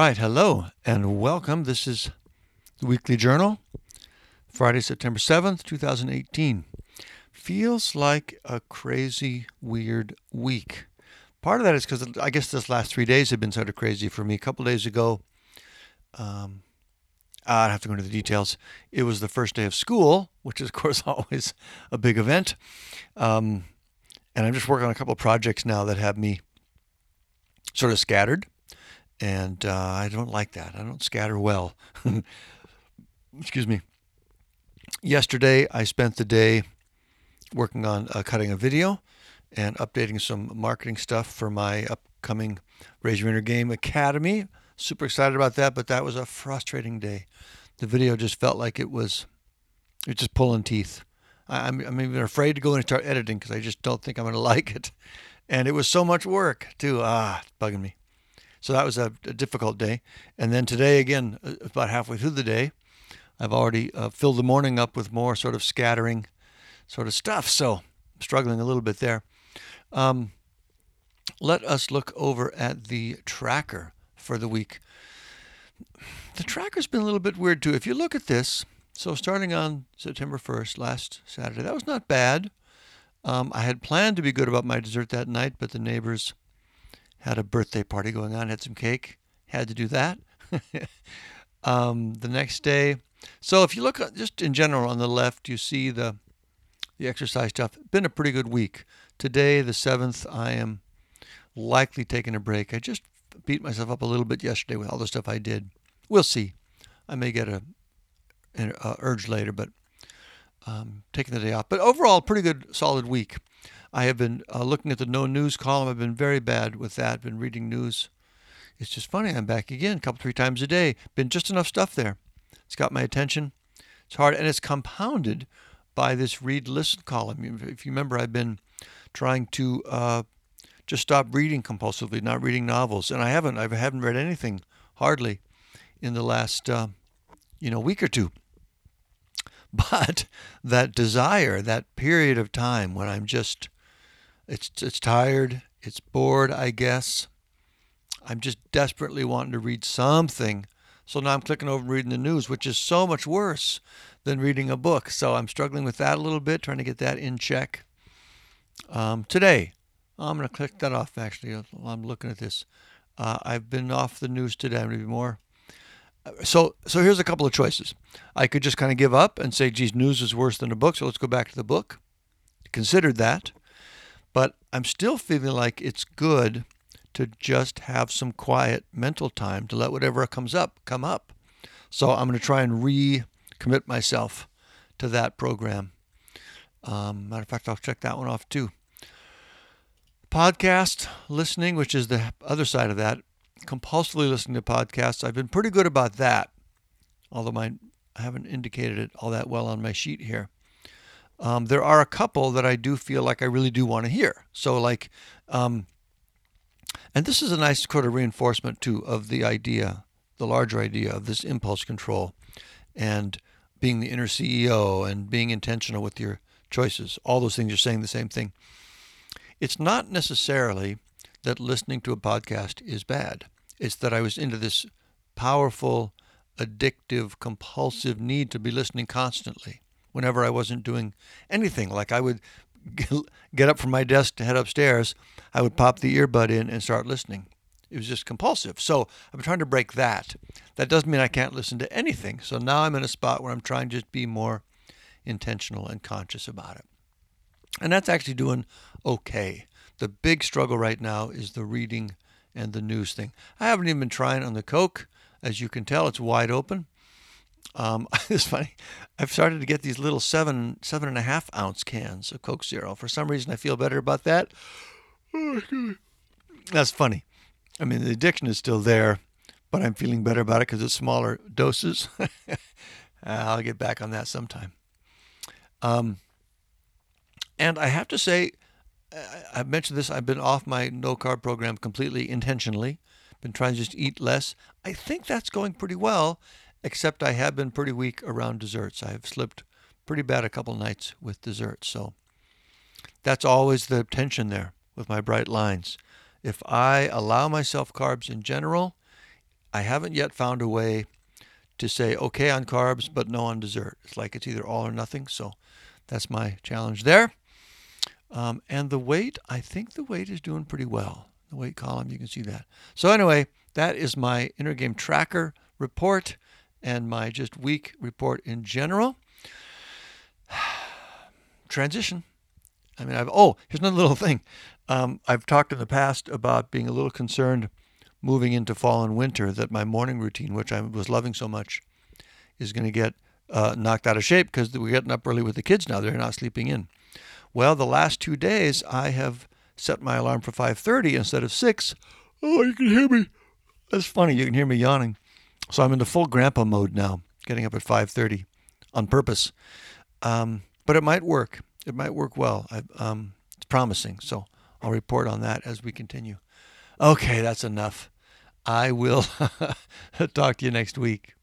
right, hello and welcome. This is the Weekly Journal, Friday, September 7th, 2018. Feels like a crazy, weird week. Part of that is because I guess this last three days have been sort of crazy for me. A couple days ago, um, I don't have to go into the details. It was the first day of school, which is, of course, always a big event. Um, and I'm just working on a couple of projects now that have me sort of scattered and uh, I don't like that. I don't scatter well. Excuse me. Yesterday, I spent the day working on uh, cutting a video and updating some marketing stuff for my upcoming Raise Your Inner Game Academy. Super excited about that, but that was a frustrating day. The video just felt like it was, it was just pulling teeth. I'm, I'm even afraid to go in and start editing because I just don't think I'm going to like it. And it was so much work, too. Ah, it's bugging me. So that was a, a difficult day. And then today, again, uh, about halfway through the day, I've already uh, filled the morning up with more sort of scattering sort of stuff. So I'm struggling a little bit there. Um, let us look over at the tracker for the week. The tracker's been a little bit weird too. If you look at this, so starting on September 1st, last Saturday, that was not bad. Um, I had planned to be good about my dessert that night, but the neighbors had a birthday party going on, had some cake, had to do that. um, the next day, so if you look at, just in general on the left, you see the the exercise stuff. Been a pretty good week. Today, the seventh, I am likely taking a break. I just beat myself up a little bit yesterday with all the stuff I did. We'll see. I may get a an uh, urge later, but um, taking the day off. But overall, pretty good, solid week. I have been uh, looking at the no news column. I've been very bad with that. I've Been reading news. It's just funny. I'm back again a couple, three times a day. Been just enough stuff there. It's got my attention. It's hard, and it's compounded by this read listen column. If you remember, I've been trying to uh, just stop reading compulsively, not reading novels, and I haven't. I haven't read anything hardly in the last uh, you know week or two. But that desire, that period of time when I'm just it's it's tired. It's bored, I guess. I'm just desperately wanting to read something. So now I'm clicking over and reading the news, which is so much worse than reading a book. So I'm struggling with that a little bit, trying to get that in check. Um, today, I'm going to click that off actually. I'm looking at this. Uh, I've been off the news today. I'm going to be more. So, so here's a couple of choices. I could just kind of give up and say, geez, news is worse than a book, so let's go back to the book. Considered that. I'm still feeling like it's good to just have some quiet mental time to let whatever comes up come up. So I'm going to try and recommit myself to that program. Um, matter of fact, I'll check that one off too. Podcast listening, which is the other side of that, compulsively listening to podcasts. I've been pretty good about that, although my, I haven't indicated it all that well on my sheet here um, there are a couple that I do feel like I really do want to hear. So, like, um, and this is a nice sort of reinforcement too of the idea, the larger idea of this impulse control and being the inner CEO and being intentional with your choices. All those things are saying the same thing. It's not necessarily that listening to a podcast is bad. It's that I was into this powerful, addictive, compulsive need to be listening constantly whenever I wasn't doing anything. Like I would get up from my desk to head upstairs, I would pop the earbud in and start listening. It was just compulsive. So I'm trying to break that. That doesn't mean I can't listen to anything. So now I'm in a spot where I'm trying to just be more intentional and conscious about it. And that's actually doing okay. The big struggle right now is the reading and the news thing. I haven't even been trying on the Coke. As you can tell, it's wide open. Um, it's funny. I've started to get these little seven seven and a half ounce cans of Coke Zero. For some reason, I feel better about that. That's funny. I mean, the addiction is still there, but I'm feeling better about it because it's smaller doses. I'll get back on that sometime. Um, and I have to say, I've mentioned this. I've been off my no carb program completely intentionally. Been trying to just eat less. I think that's going pretty well except I have been pretty weak around desserts. I have slipped pretty bad a couple nights with desserts. So that's always the tension there with my bright lines. If I allow myself carbs in general, I haven't yet found a way to say okay on carbs but no on dessert. It's like it's either all or nothing. So that's my challenge there. Um, and the weight, I think the weight is doing pretty well. The weight column, you can see that. So anyway, that is my inner game tracker report and my just week report in general. Transition. I mean, I've oh, here's another little thing. Um, I've talked in the past about being a little concerned moving into fall and winter that my morning routine, which I was loving so much, is going to get uh, knocked out of shape because we're getting up early with the kids now. They're not sleeping in. Well, the last two days I have set my alarm for 5:30 instead of 6. Oh, you can hear me. That's funny. You can hear me yawning. So I'm into full grandpa mode now, getting up at 5:30 on purpose. Um, but it might work. It might work well. I, um, it's promising. So I'll report on that as we continue. Okay, that's enough. I will talk to you next week.